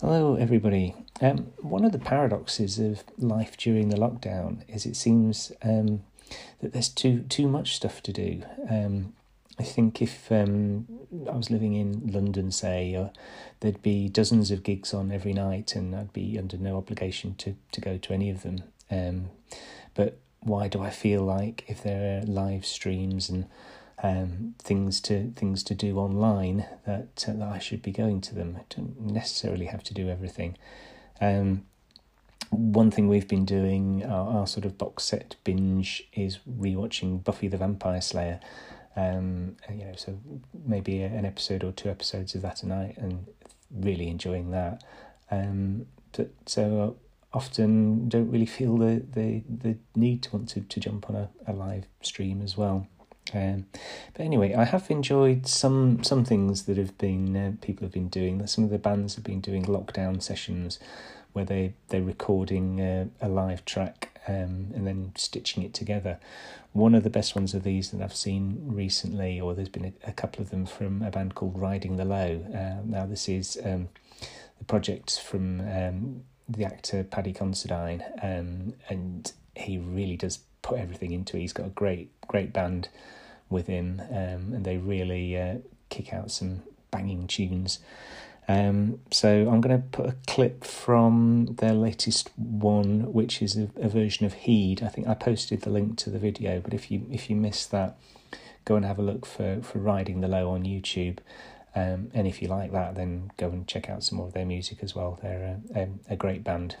Hello, everybody. Um, one of the paradoxes of life during the lockdown is it seems um, that there's too too much stuff to do. Um, I think if um, I was living in London, say, uh, there'd be dozens of gigs on every night, and I'd be under no obligation to, to go to any of them. Um, but why do I feel like if there are live streams and um, things to things to do online that, uh, that I should be going to them. I don't necessarily have to do everything. Um, one thing we've been doing, our, our, sort of box set binge, is rewatching Buffy the Vampire Slayer. Um, you know, so maybe an episode or two episodes of that a night, and really enjoying that. Um, but so often don't really feel the, the, the need to want to, to jump on a, a live stream as well. Um, but anyway, I have enjoyed some some things that have been uh, people have been doing. Some of the bands have been doing lockdown sessions where they they're recording uh, a live track um, and then stitching it together. One of the best ones of these that I've seen recently, or there's been a, a couple of them from a band called Riding the Low. Uh, now this is um, the project from um, the actor Paddy Considine, um, and he really does put everything into it. He's got a great great band with him, um, and they really uh, kick out some banging tunes. Um, so I'm going to put a clip from their latest one, which is a, a, version of Heed. I think I posted the link to the video, but if you if you missed that, go and have a look for for Riding the Low on YouTube. Um, and if you like that, then go and check out some more of their music as well. They're a, a, a great band.